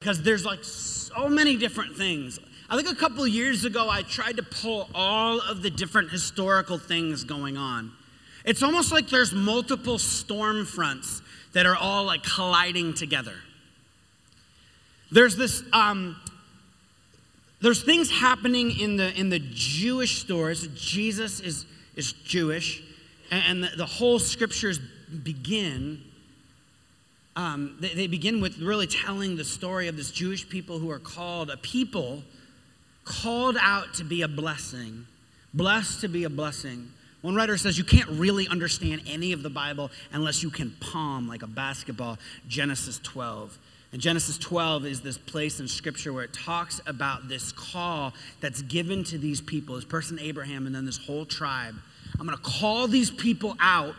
because there's like so many different things. I think a couple years ago, I tried to pull all of the different historical things going on. It's almost like there's multiple storm fronts that are all like colliding together. There's this, um, there's things happening in the in the Jewish stories. Jesus is is Jewish, and, the, the, whole scriptures begin. Um, they, they begin with really telling the story of this Jewish people who are called a people called out to be a blessing, blessed to be a blessing. One writer says you can't really understand any of the Bible unless you can palm like a basketball Genesis 12. And Genesis 12 is this place in Scripture where it talks about this call that's given to these people, this person Abraham, and then this whole tribe. I'm going to call these people out,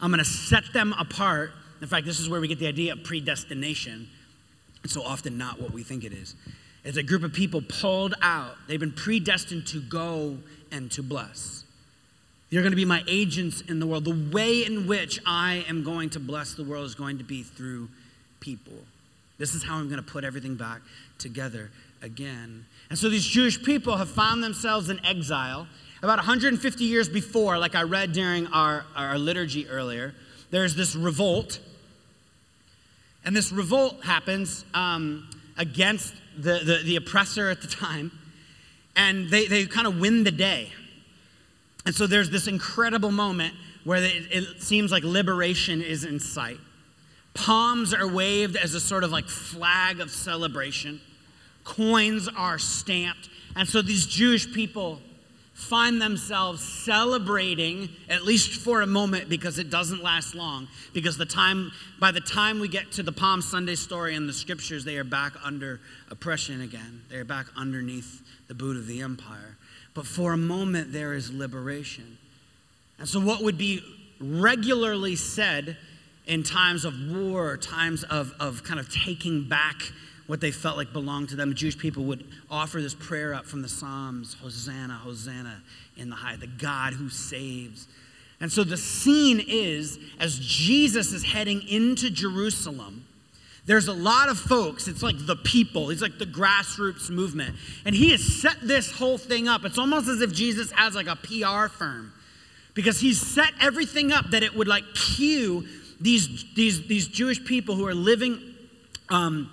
I'm going to set them apart. In fact, this is where we get the idea of predestination. It's so often not what we think it is. It's a group of people pulled out, they've been predestined to go and to bless. You're going to be my agents in the world. The way in which I am going to bless the world is going to be through people. This is how I'm going to put everything back together again. And so these Jewish people have found themselves in exile. About 150 years before, like I read during our, our liturgy earlier, there's this revolt. And this revolt happens um, against the, the, the oppressor at the time. And they, they kind of win the day. And so there's this incredible moment where it, it seems like liberation is in sight. Palms are waved as a sort of like flag of celebration. Coins are stamped. And so these Jewish people find themselves celebrating at least for a moment because it doesn't last long. Because the time by the time we get to the palm sunday story in the scriptures they are back under oppression again. They are back underneath the boot of the empire. But for a moment there is liberation. And so what would be regularly said in times of war, times of, of kind of taking back what they felt like belonged to them. The Jewish people would offer this prayer up from the Psalms Hosanna, Hosanna in the high, the God who saves. And so the scene is as Jesus is heading into Jerusalem, there's a lot of folks. It's like the people, it's like the grassroots movement. And he has set this whole thing up. It's almost as if Jesus has like a PR firm because he's set everything up that it would like cue these, these, these Jewish people who are living um,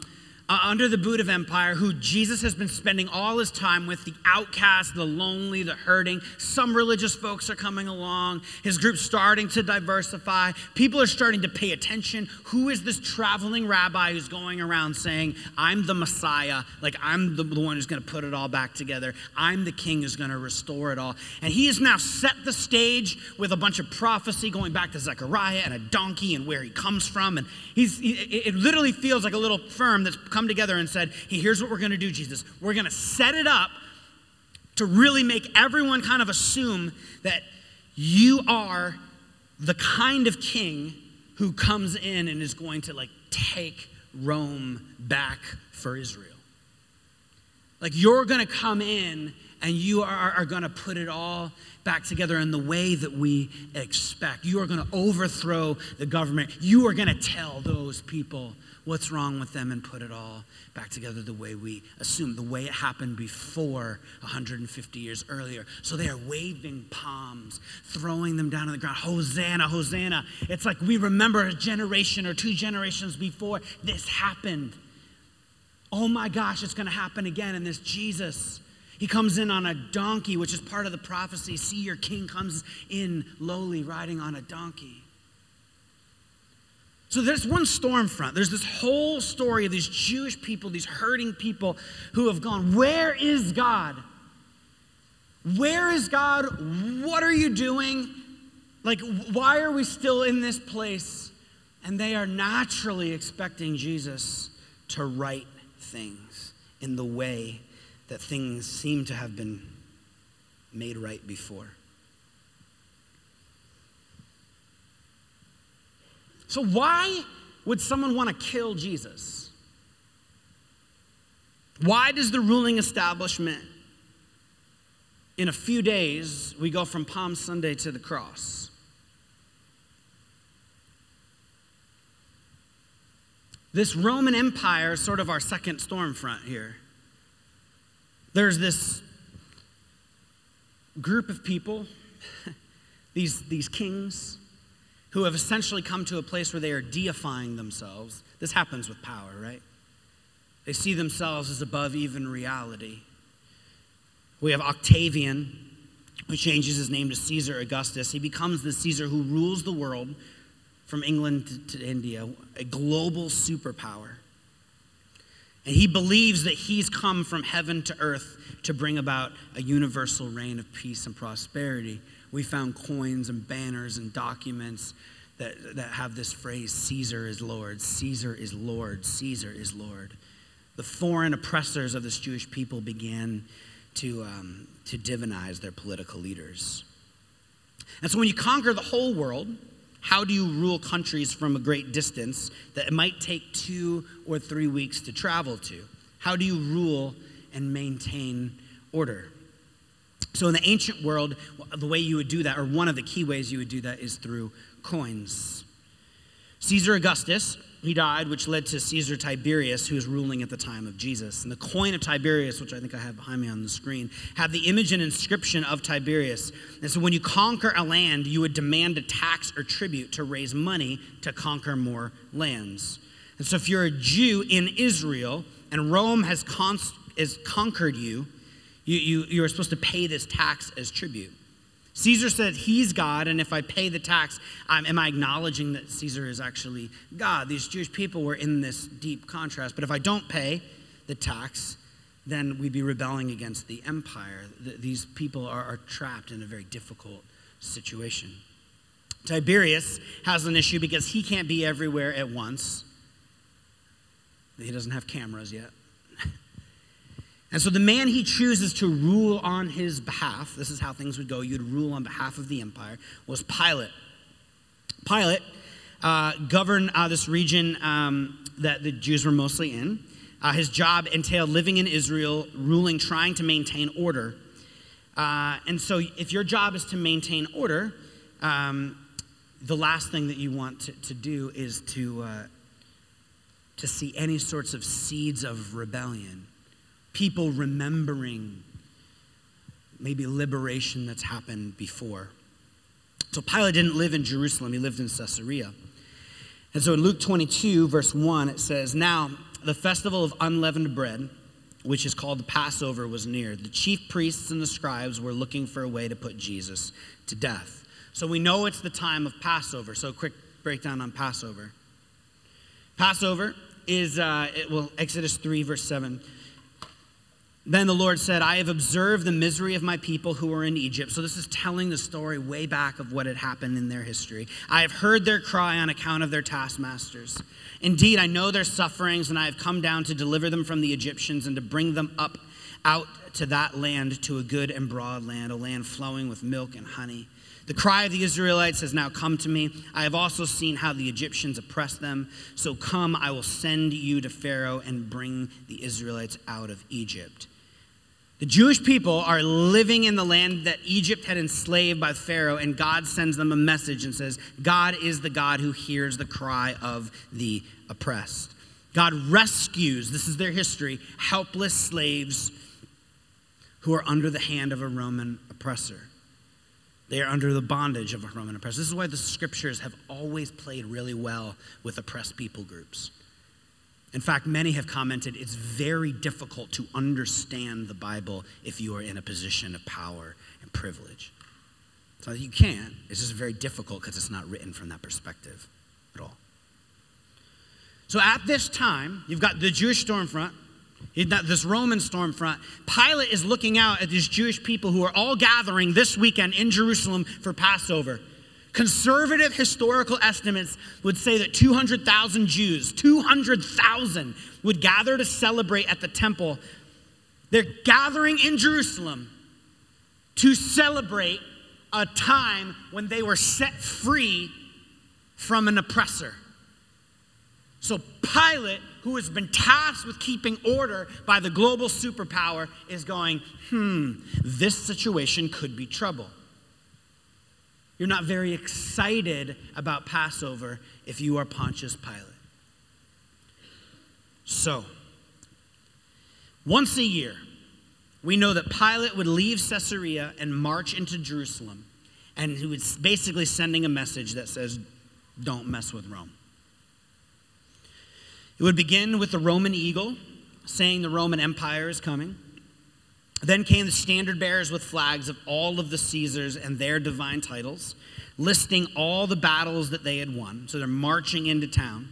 uh, under the boot of empire, who Jesus has been spending all his time with the outcast, the lonely, the hurting. Some religious folks are coming along. His group's starting to diversify. People are starting to pay attention. Who is this traveling rabbi who's going around saying, I'm the Messiah? Like, I'm the, the one who's going to put it all back together. I'm the king who's going to restore it all. And he has now set the stage with a bunch of prophecy going back to Zechariah and a donkey and where he comes from. And he's, it literally feels like a little firm that's come together and said, hey, here's what we're going to do, Jesus. We're going to set it up to really make everyone kind of assume that you are the kind of king who comes in and is going to like take Rome back for Israel. Like you're going to come in and you are, are going to put it all back together in the way that we expect. You are going to overthrow the government. You are going to tell those people what's wrong with them and put it all back together the way we assume, the way it happened before 150 years earlier. So they are waving palms, throwing them down on the ground. Hosanna, Hosanna. It's like we remember a generation or two generations before this happened. Oh my gosh, it's going to happen again. And this Jesus, he comes in on a donkey, which is part of the prophecy. See, your king comes in lowly, riding on a donkey. So there's one storm front. There's this whole story of these Jewish people, these hurting people who have gone, Where is God? Where is God? What are you doing? Like, why are we still in this place? And they are naturally expecting Jesus to right things in the way that things seem to have been made right before. So, why would someone want to kill Jesus? Why does the ruling establishment, in a few days, we go from Palm Sunday to the cross? This Roman Empire is sort of our second storm front here. There's this group of people, these, these kings, who have essentially come to a place where they are deifying themselves. This happens with power, right? They see themselves as above even reality. We have Octavian, who changes his name to Caesar Augustus. He becomes the Caesar who rules the world from England to, to India, a global superpower. And he believes that he's come from heaven to earth to bring about a universal reign of peace and prosperity. We found coins and banners and documents that, that have this phrase Caesar is Lord, Caesar is Lord, Caesar is Lord. The foreign oppressors of this Jewish people began to, um, to divinize their political leaders. And so when you conquer the whole world, how do you rule countries from a great distance that it might take two or three weeks to travel to? How do you rule and maintain order? So, in the ancient world, the way you would do that, or one of the key ways you would do that, is through coins. Caesar Augustus he died, which led to Caesar Tiberius, who was ruling at the time of Jesus. And the coin of Tiberius, which I think I have behind me on the screen, had the image and inscription of Tiberius. And so when you conquer a land, you would demand a tax or tribute to raise money to conquer more lands. And so if you're a Jew in Israel and Rome has, const- has conquered you, you, you, you are supposed to pay this tax as tribute. Caesar said he's God, and if I pay the tax, um, am I acknowledging that Caesar is actually God? These Jewish people were in this deep contrast. But if I don't pay the tax, then we'd be rebelling against the empire. The, these people are, are trapped in a very difficult situation. Tiberius has an issue because he can't be everywhere at once. He doesn't have cameras yet. And so the man he chooses to rule on his behalf, this is how things would go, you'd rule on behalf of the empire, was Pilate. Pilate uh, governed uh, this region um, that the Jews were mostly in. Uh, his job entailed living in Israel, ruling, trying to maintain order. Uh, and so, if your job is to maintain order, um, the last thing that you want to, to do is to, uh, to see any sorts of seeds of rebellion people remembering maybe liberation that's happened before. So Pilate didn't live in Jerusalem, he lived in Caesarea. And so in Luke 22, verse 1, it says, Now the festival of unleavened bread, which is called the Passover, was near. The chief priests and the scribes were looking for a way to put Jesus to death. So we know it's the time of Passover. So, quick breakdown on Passover. Passover is, uh, it, well, Exodus 3, verse 7 then the Lord said, I have observed the misery of my people who are in Egypt. So, this is telling the story way back of what had happened in their history. I have heard their cry on account of their taskmasters. Indeed, I know their sufferings, and I have come down to deliver them from the Egyptians and to bring them up out to that land, to a good and broad land, a land flowing with milk and honey. The cry of the Israelites has now come to me. I have also seen how the Egyptians oppress them. So come, I will send you to Pharaoh and bring the Israelites out of Egypt. The Jewish people are living in the land that Egypt had enslaved by Pharaoh, and God sends them a message and says, God is the God who hears the cry of the oppressed. God rescues, this is their history, helpless slaves who are under the hand of a Roman oppressor. They are under the bondage of a Roman oppressor. This is why the scriptures have always played really well with oppressed people groups. In fact, many have commented it's very difficult to understand the Bible if you are in a position of power and privilege. So you can't. It's just very difficult because it's not written from that perspective at all. So at this time, you've got the Jewish stormfront, you've got this Roman stormfront. Pilate is looking out at these Jewish people who are all gathering this weekend in Jerusalem for Passover. Conservative historical estimates would say that 200,000 Jews, 200,000, would gather to celebrate at the temple. They're gathering in Jerusalem to celebrate a time when they were set free from an oppressor. So Pilate, who has been tasked with keeping order by the global superpower, is going, hmm, this situation could be trouble. You're not very excited about Passover if you are Pontius Pilate. So, once a year, we know that Pilate would leave Caesarea and march into Jerusalem, and he was basically sending a message that says, Don't mess with Rome. It would begin with the Roman eagle saying the Roman Empire is coming. Then came the standard bearers with flags of all of the Caesars and their divine titles, listing all the battles that they had won. So they're marching into town.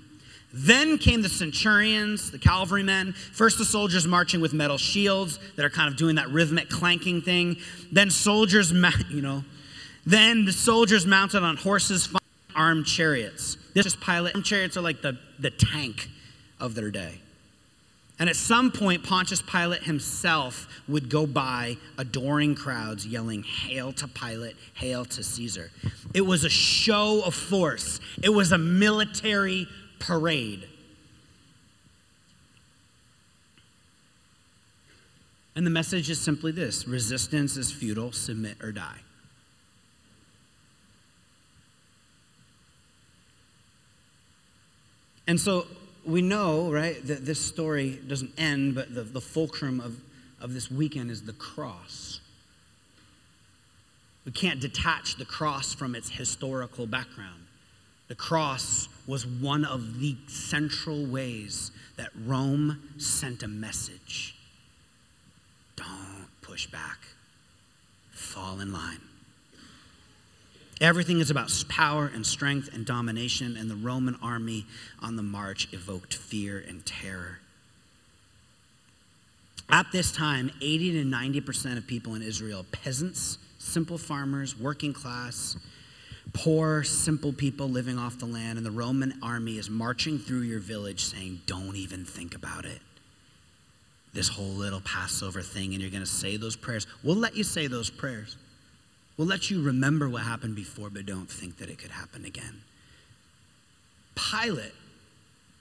Then came the centurions, the cavalrymen. First, the soldiers marching with metal shields that are kind of doing that rhythmic clanking thing. Then, soldiers, you know, then the soldiers mounted on horses, armed chariots. This is Pilate. Armed chariots are like the, the tank of their day. And at some point, Pontius Pilate himself would go by, adoring crowds, yelling, Hail to Pilate, hail to Caesar. It was a show of force, it was a military parade. And the message is simply this resistance is futile, submit or die. And so we know, right, that this story doesn't end, but the, the fulcrum of, of this weekend is the cross. We can't detach the cross from its historical background. The cross was one of the central ways that Rome sent a message. Don't push back, fall in line. Everything is about power and strength and domination, and the Roman army on the march evoked fear and terror. At this time, 80 to 90% of people in Israel, peasants, simple farmers, working class, poor, simple people living off the land, and the Roman army is marching through your village saying, Don't even think about it. This whole little Passover thing, and you're going to say those prayers. We'll let you say those prayers. We'll let you remember what happened before, but don't think that it could happen again. Pilate,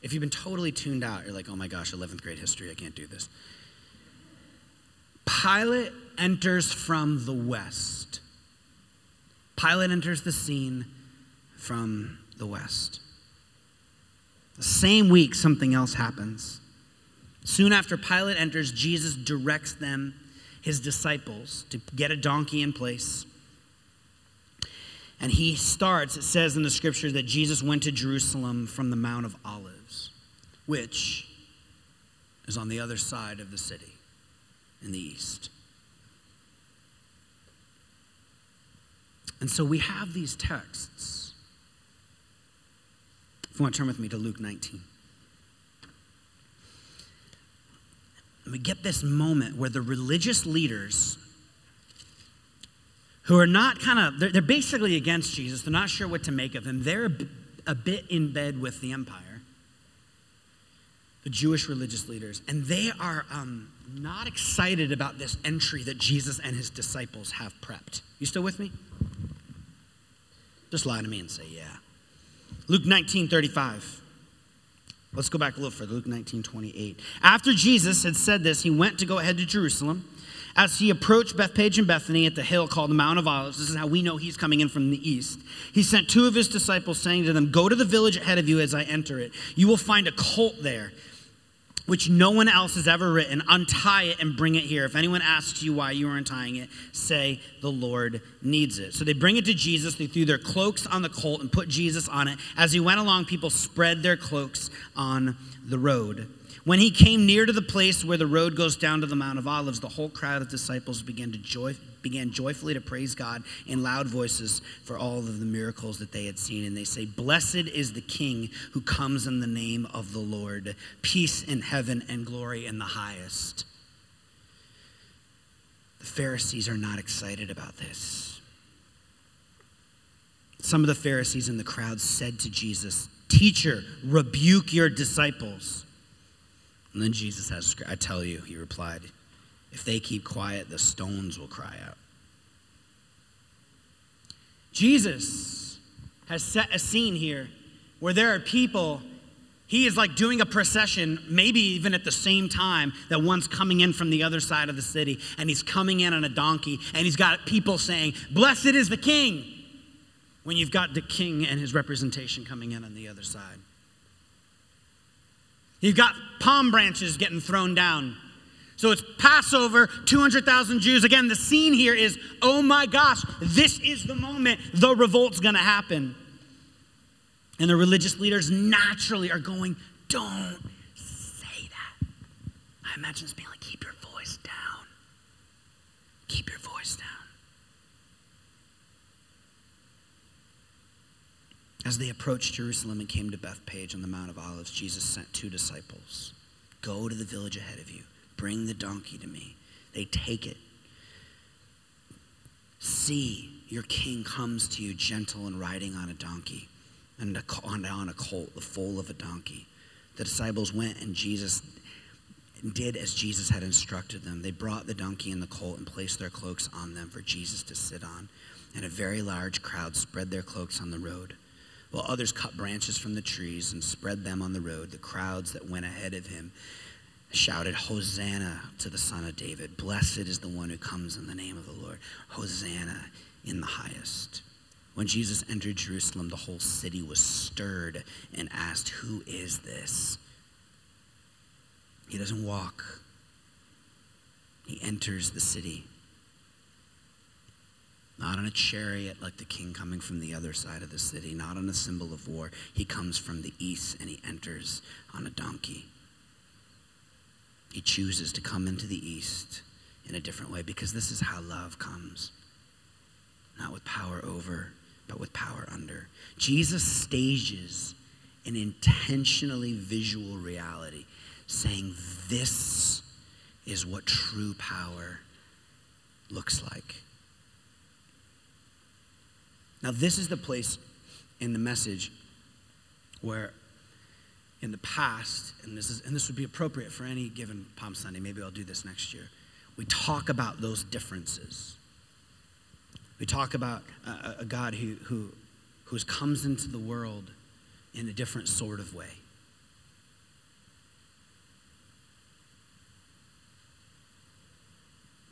if you've been totally tuned out, you're like, oh my gosh, 11th grade history, I can't do this. Pilate enters from the west. Pilate enters the scene from the west. The same week, something else happens. Soon after Pilate enters, Jesus directs them, his disciples, to get a donkey in place and he starts, it says in the scriptures that Jesus went to Jerusalem from the Mount of Olives, which is on the other side of the city in the east. And so we have these texts. If you want to turn with me to Luke 19. And we get this moment where the religious leaders who are not kind of, they're, they're, basically against Jesus. They're not sure what to make of him. They're a, bit in bed with the empire, the Jewish religious leaders, and they are um, not excited about this entry that Jesus and his disciples have prepped. You still with me? Just lie to me and say, yeah. Luke 19 35. Let's go back a little further. Luke 19 28. After Jesus had said this, he went to go ahead to Jerusalem. As he approached Bethphage and Bethany at the hill called the Mount of Olives, this is how we know he's coming in from the east. He sent two of his disciples, saying to them, Go to the village ahead of you as I enter it. You will find a colt there, which no one else has ever written. Untie it and bring it here. If anyone asks you why you are untying it, say, The Lord needs it. So they bring it to Jesus. They threw their cloaks on the colt and put Jesus on it. As he went along, people spread their cloaks on the road. When he came near to the place where the road goes down to the Mount of Olives, the whole crowd of disciples began to joy, began joyfully to praise God in loud voices for all of the miracles that they had seen. And they say, Blessed is the King who comes in the name of the Lord. Peace in heaven and glory in the highest. The Pharisees are not excited about this. Some of the Pharisees in the crowd said to Jesus, Teacher, rebuke your disciples. And then Jesus has, I tell you, he replied, if they keep quiet, the stones will cry out. Jesus has set a scene here where there are people, he is like doing a procession, maybe even at the same time that one's coming in from the other side of the city, and he's coming in on a donkey, and he's got people saying, Blessed is the king, when you've got the king and his representation coming in on the other side. You've got palm branches getting thrown down. So it's Passover, 200,000 Jews. Again, the scene here is oh my gosh, this is the moment the revolt's gonna happen. And the religious leaders naturally are going, don't say that. I imagine this being like, keep your voice down. Keep your voice down. As they approached Jerusalem and came to Bethphage on the Mount of Olives, Jesus sent two disciples Go to the village ahead of you, bring the donkey to me. They take it. See, your king comes to you gentle and riding on a donkey and on, a colt, the foal of a donkey. The disciples went and Jesus did as Jesus had instructed them. They brought the donkey and the colt and placed their cloaks on them for Jesus to sit on. And a very large crowd spread their cloaks on the road. While others cut branches from the trees and spread them on the road, the crowds that went ahead of him shouted, Hosanna to the Son of David. Blessed is the one who comes in the name of the Lord. Hosanna in the highest. When Jesus entered Jerusalem, the whole city was stirred and asked, Who is this? He doesn't walk, he enters the city not on a chariot like the king coming from the other side of the city, not on a symbol of war. He comes from the east and he enters on a donkey. He chooses to come into the east in a different way because this is how love comes not with power over, but with power under. Jesus stages an intentionally visual reality, saying, This is what true power looks like. Now, this is the place in the message where in the past, and this, is, and this would be appropriate for any given Palm Sunday, maybe I'll do this next year, we talk about those differences. We talk about a, a God who, who, who comes into the world in a different sort of way.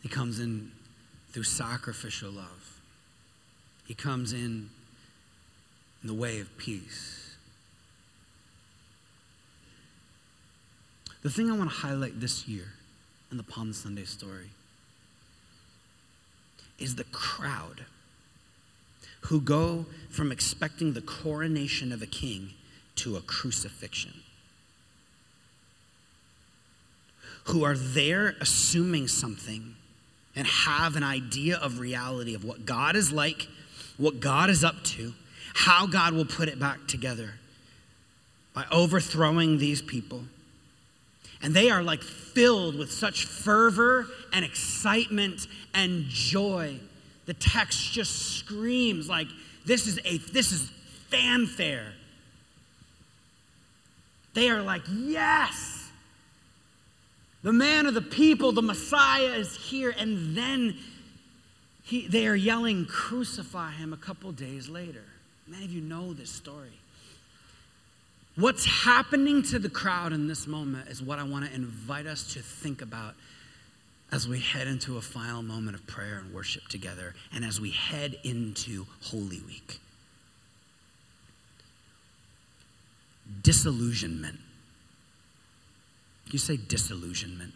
He comes in through sacrificial love. He comes in in the way of peace. The thing I want to highlight this year in the Palm Sunday story is the crowd who go from expecting the coronation of a king to a crucifixion. Who are there assuming something and have an idea of reality of what God is like what God is up to, how God will put it back together by overthrowing these people. And they are like filled with such fervor and excitement and joy. The text just screams like this is a this is fanfare. They are like, yes. The man of the people, the Messiah is here. And then he, they are yelling, Crucify him a couple days later. Many of you know this story. What's happening to the crowd in this moment is what I want to invite us to think about as we head into a final moment of prayer and worship together and as we head into Holy Week. Disillusionment. You say disillusionment.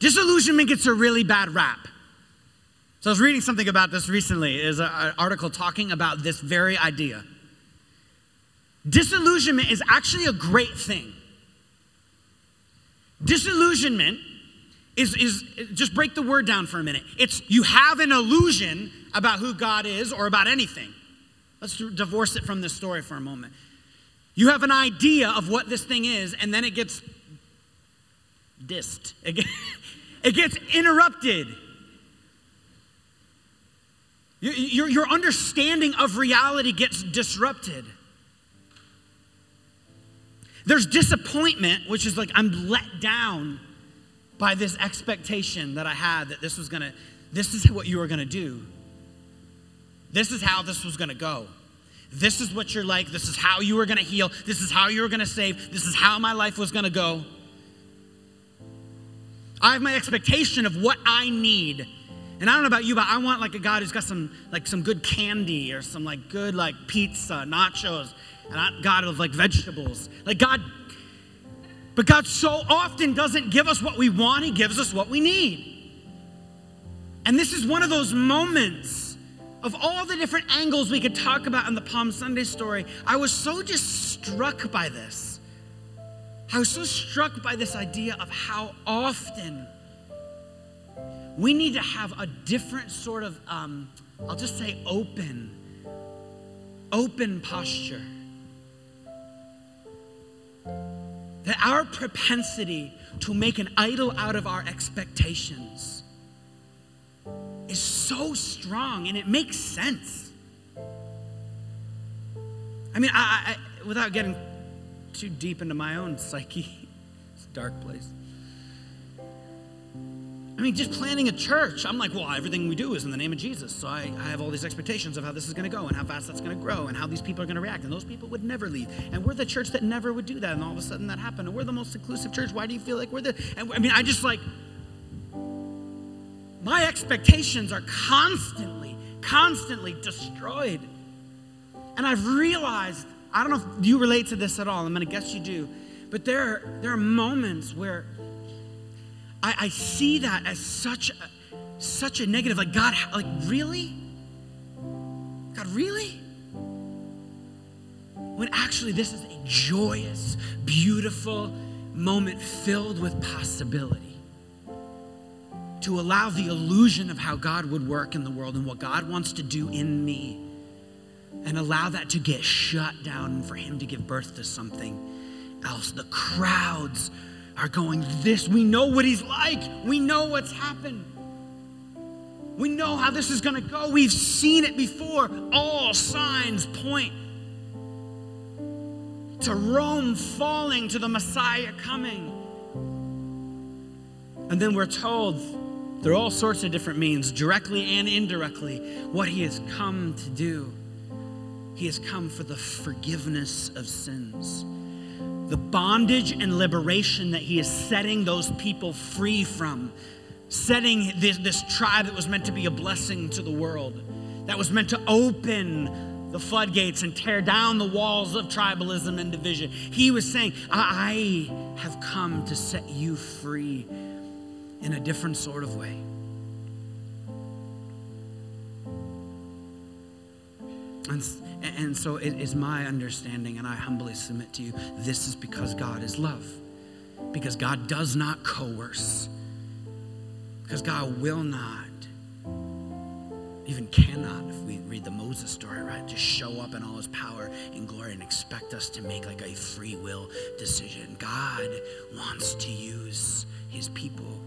Disillusionment gets a really bad rap. So I was reading something about this recently. Is an article talking about this very idea. Disillusionment is actually a great thing. Disillusionment is, is just break the word down for a minute. It's you have an illusion about who God is or about anything. Let's divorce it from this story for a moment. You have an idea of what this thing is, and then it gets dissed. It, it gets interrupted. Your, your understanding of reality gets disrupted. There's disappointment, which is like I'm let down by this expectation that I had that this was gonna, this is what you were gonna do. This is how this was gonna go. This is what you're like. This is how you were gonna heal. This is how you were gonna save. This is how my life was gonna go. I have my expectation of what I need and I don't know about you, but I want like a God who's got some like some good candy or some like good like pizza, nachos, and I, God of like vegetables. Like God, But God so often doesn't give us what we want, He gives us what we need. And this is one of those moments of all the different angles we could talk about in the Palm Sunday story. I was so just struck by this. I was so struck by this idea of how often we need to have a different sort of, um, I'll just say, open, open posture. That our propensity to make an idol out of our expectations is so strong and it makes sense. I mean, I, I, without getting too deep into my own psyche, it's a dark place. I mean, just planning a church, I'm like, well, everything we do is in the name of Jesus. So I, I have all these expectations of how this is going to go and how fast that's going to grow and how these people are going to react. And those people would never leave. And we're the church that never would do that. And all of a sudden that happened. And we're the most inclusive church. Why do you feel like we're the. And I mean, I just like, my expectations are constantly, constantly destroyed. And I've realized, I don't know if you relate to this at all. I'm going to guess you do. But there, there are moments where I, I see that as such a, such a negative. Like, God, like, really? God, really? When actually, this is a joyous, beautiful moment filled with possibility. To allow the illusion of how God would work in the world and what God wants to do in me, and allow that to get shut down for Him to give birth to something else. The crowds are going, This, we know what he's like. We know what's happened. We know how this is going to go. We've seen it before. All signs point to Rome falling, to the Messiah coming. And then we're told through all sorts of different means, directly and indirectly, what he has come to do. He has come for the forgiveness of sins the bondage and liberation that he is setting those people free from, setting this, this tribe that was meant to be a blessing to the world, that was meant to open the floodgates and tear down the walls of tribalism and division. He was saying, I, I have come to set you free in a different sort of way. And and so it is my understanding, and I humbly submit to you this is because God is love. Because God does not coerce. Because God will not, even cannot, if we read the Moses story, right? Just show up in all his power and glory and expect us to make like a free will decision. God wants to use his people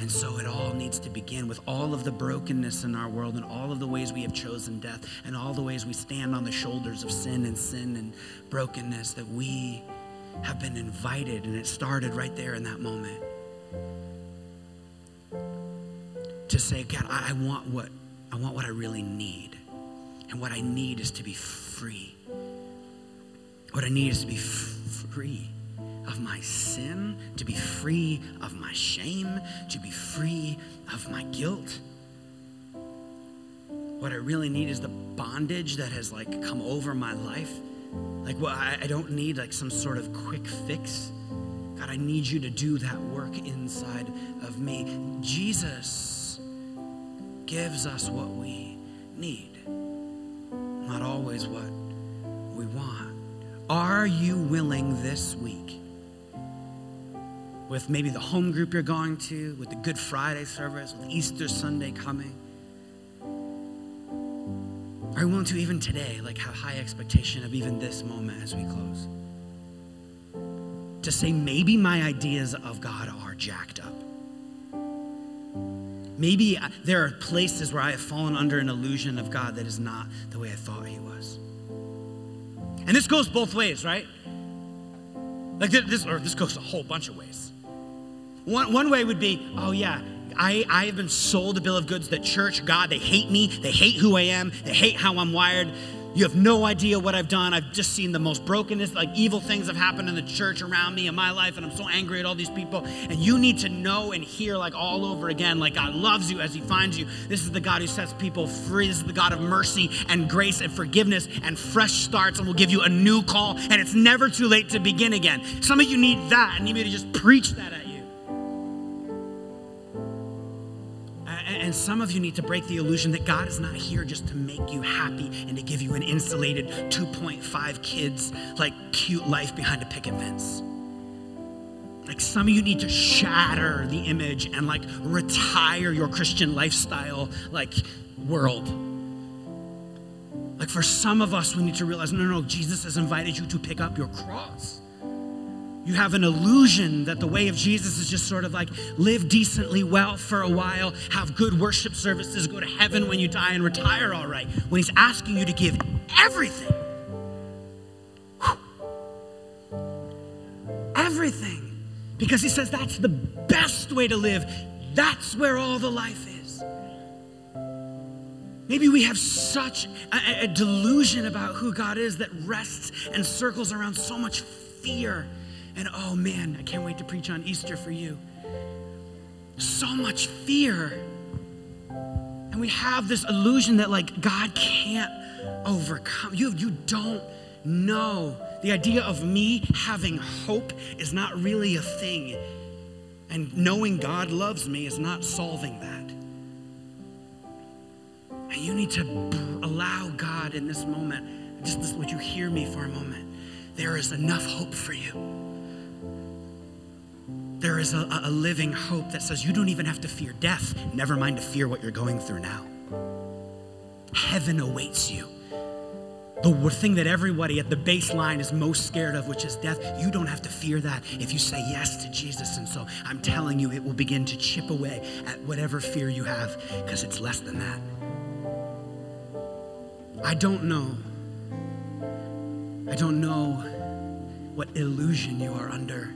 and so it all needs to begin with all of the brokenness in our world and all of the ways we have chosen death and all the ways we stand on the shoulders of sin and sin and brokenness that we have been invited. And it started right there in that moment to say, God, I, want what I want what I really need. And what I need is to be free. What I need is to be f- free of my sin, to be free of my shame, to be free of my guilt. What I really need is the bondage that has like come over my life. Like, well, I, I don't need like some sort of quick fix. God, I need you to do that work inside of me. Jesus gives us what we need, not always what we want. Are you willing this week with maybe the home group you're going to, with the Good Friday service, with Easter Sunday coming? Are you willing to even today, like have high expectation of even this moment as we close? To say maybe my ideas of God are jacked up. Maybe uh, there are places where I have fallen under an illusion of God that is not the way I thought He was. And this goes both ways, right? Like this, or this goes a whole bunch of ways. One, one way would be, oh yeah, I, I have been sold a bill of goods that church, God, they hate me, they hate who I am, they hate how I'm wired. You have no idea what I've done. I've just seen the most brokenness, like evil things have happened in the church around me in my life, and I'm so angry at all these people. And you need to know and hear, like all over again, like God loves you as He finds you. This is the God who sets people free. This is the God of mercy and grace and forgiveness and fresh starts, and will give you a new call. And it's never too late to begin again. Some of you need that, and you need me to just preach that at And some of you need to break the illusion that God is not here just to make you happy and to give you an insulated 2.5 kids, like cute life behind a picket fence. Like some of you need to shatter the image and like retire your Christian lifestyle, like world. Like for some of us, we need to realize no, no, no, Jesus has invited you to pick up your cross you have an illusion that the way of Jesus is just sort of like live decently well for a while, have good worship services, go to heaven when you die, and retire all right. When He's asking you to give everything. Everything. Because He says that's the best way to live, that's where all the life is. Maybe we have such a, a delusion about who God is that rests and circles around so much fear and oh man, I can't wait to preach on Easter for you. So much fear. And we have this illusion that like God can't overcome. You, you don't know. The idea of me having hope is not really a thing. And knowing God loves me is not solving that. And you need to allow God in this moment, just would you hear me for a moment? There is enough hope for you there is a, a living hope that says you don't even have to fear death, never mind to fear what you're going through now. Heaven awaits you. The thing that everybody at the baseline is most scared of, which is death, you don't have to fear that if you say yes to Jesus. And so I'm telling you, it will begin to chip away at whatever fear you have because it's less than that. I don't know. I don't know what illusion you are under.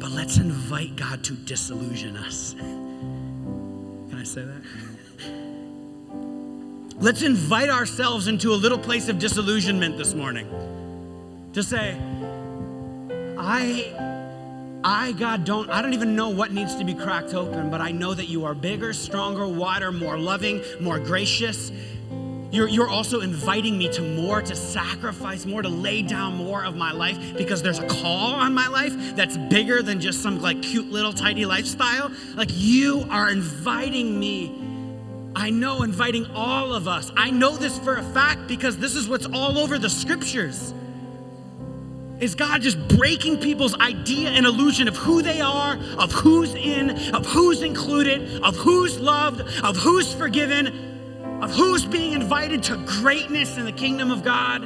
But let's invite God to disillusion us. Can I say that? Let's invite ourselves into a little place of disillusionment this morning. To say, I, I, God, don't, I don't even know what needs to be cracked open, but I know that you are bigger, stronger, wider, more loving, more gracious, you're, you're also inviting me to more, to sacrifice more, to lay down more of my life because there's a call on my life that's bigger than just some like cute little tidy lifestyle. Like you are inviting me. I know, inviting all of us. I know this for a fact because this is what's all over the scriptures. Is God just breaking people's idea and illusion of who they are, of who's in, of who's included, of who's loved, of who's forgiven, of who's being invited to greatness in the kingdom of God.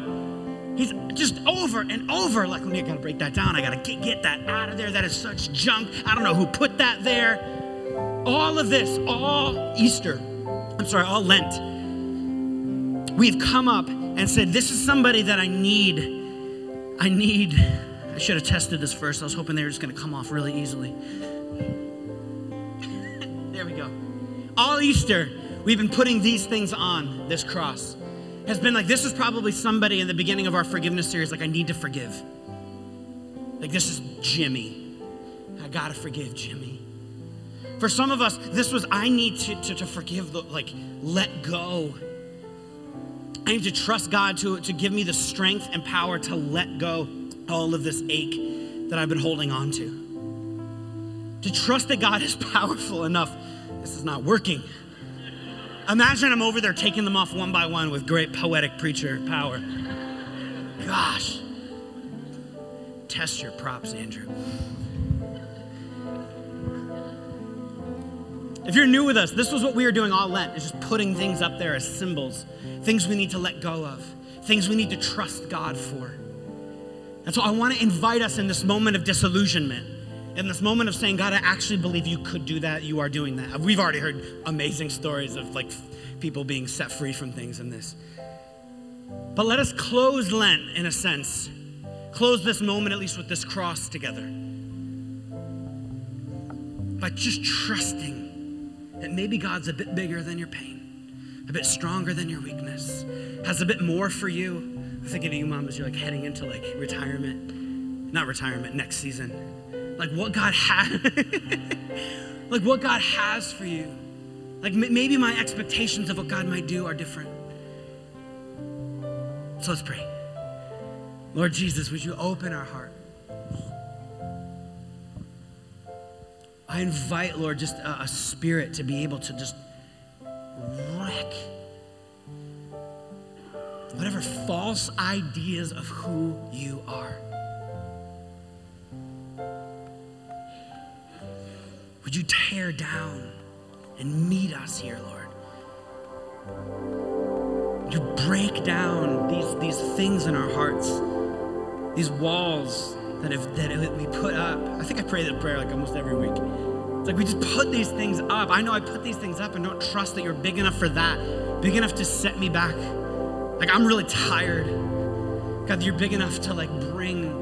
He's just over and over, like, oh, I gotta break that down. I gotta get, get that out of there. That is such junk. I don't know who put that there. All of this, all Easter, I'm sorry, all Lent, we've come up and said, This is somebody that I need. I need. I should have tested this first. I was hoping they were just gonna come off really easily. there we go. All Easter, we've been putting these things on this cross. Has been like this is probably somebody in the beginning of our forgiveness series like i need to forgive. Like this is jimmy. I gotta forgive jimmy. For some of us this was i need to, to, to forgive the, like let go. I need to trust god to, to give me the strength and power to let go all of this ache that i've been holding on to. To trust that god is powerful enough this is not working Imagine I'm over there taking them off one by one with great poetic preacher power. Gosh. Test your props, Andrew. If you're new with us, this was what we were doing all Lent, is just putting things up there as symbols, things we need to let go of, things we need to trust God for. And so I want to invite us in this moment of disillusionment in this moment of saying, God, I actually believe you could do that, you are doing that. We've already heard amazing stories of like people being set free from things in this. But let us close Lent in a sense, close this moment at least with this cross together by just trusting that maybe God's a bit bigger than your pain. a bit stronger than your weakness, has a bit more for you. I'm thinking of you, mom, as you're like heading into like retirement, not retirement, next season. Like what God has, like what God has for you. Like maybe my expectations of what God might do are different. So let's pray. Lord Jesus, would you open our heart? I invite, Lord, just a, a spirit to be able to just wreck whatever false ideas of who you are. Would you tear down and meet us here, Lord? Would you break down these, these things in our hearts, these walls that, if, that we put up? I think I pray that prayer like almost every week. It's like we just put these things up. I know I put these things up and don't trust that you're big enough for that, big enough to set me back. Like I'm really tired. God, you're big enough to like bring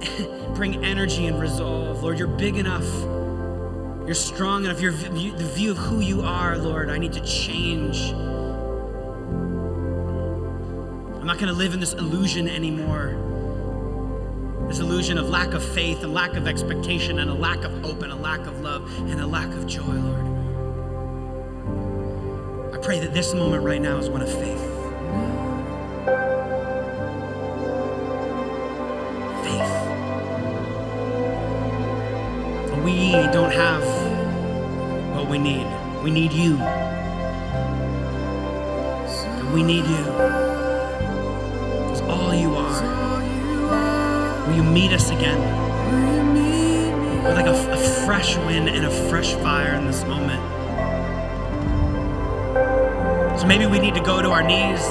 bring energy and resolve. Lord, you're big enough. You're strong enough. You're the view of who you are, Lord. I need to change. I'm not going to live in this illusion anymore. This illusion of lack of faith and lack of expectation and a lack of hope and a lack of love and a lack of joy, Lord. I pray that this moment right now is one of. Faith. We don't have what we need. We need you. We need you. It's all you are. Will you meet us again? With like a, a fresh wind and a fresh fire in this moment. So maybe we need to go to our knees.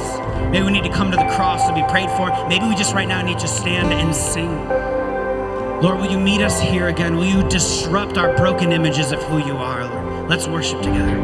Maybe we need to come to the cross and be prayed for. Maybe we just right now need to stand and sing. Lord, will you meet us here again? Will you disrupt our broken images of who you are, Lord? Let's worship together.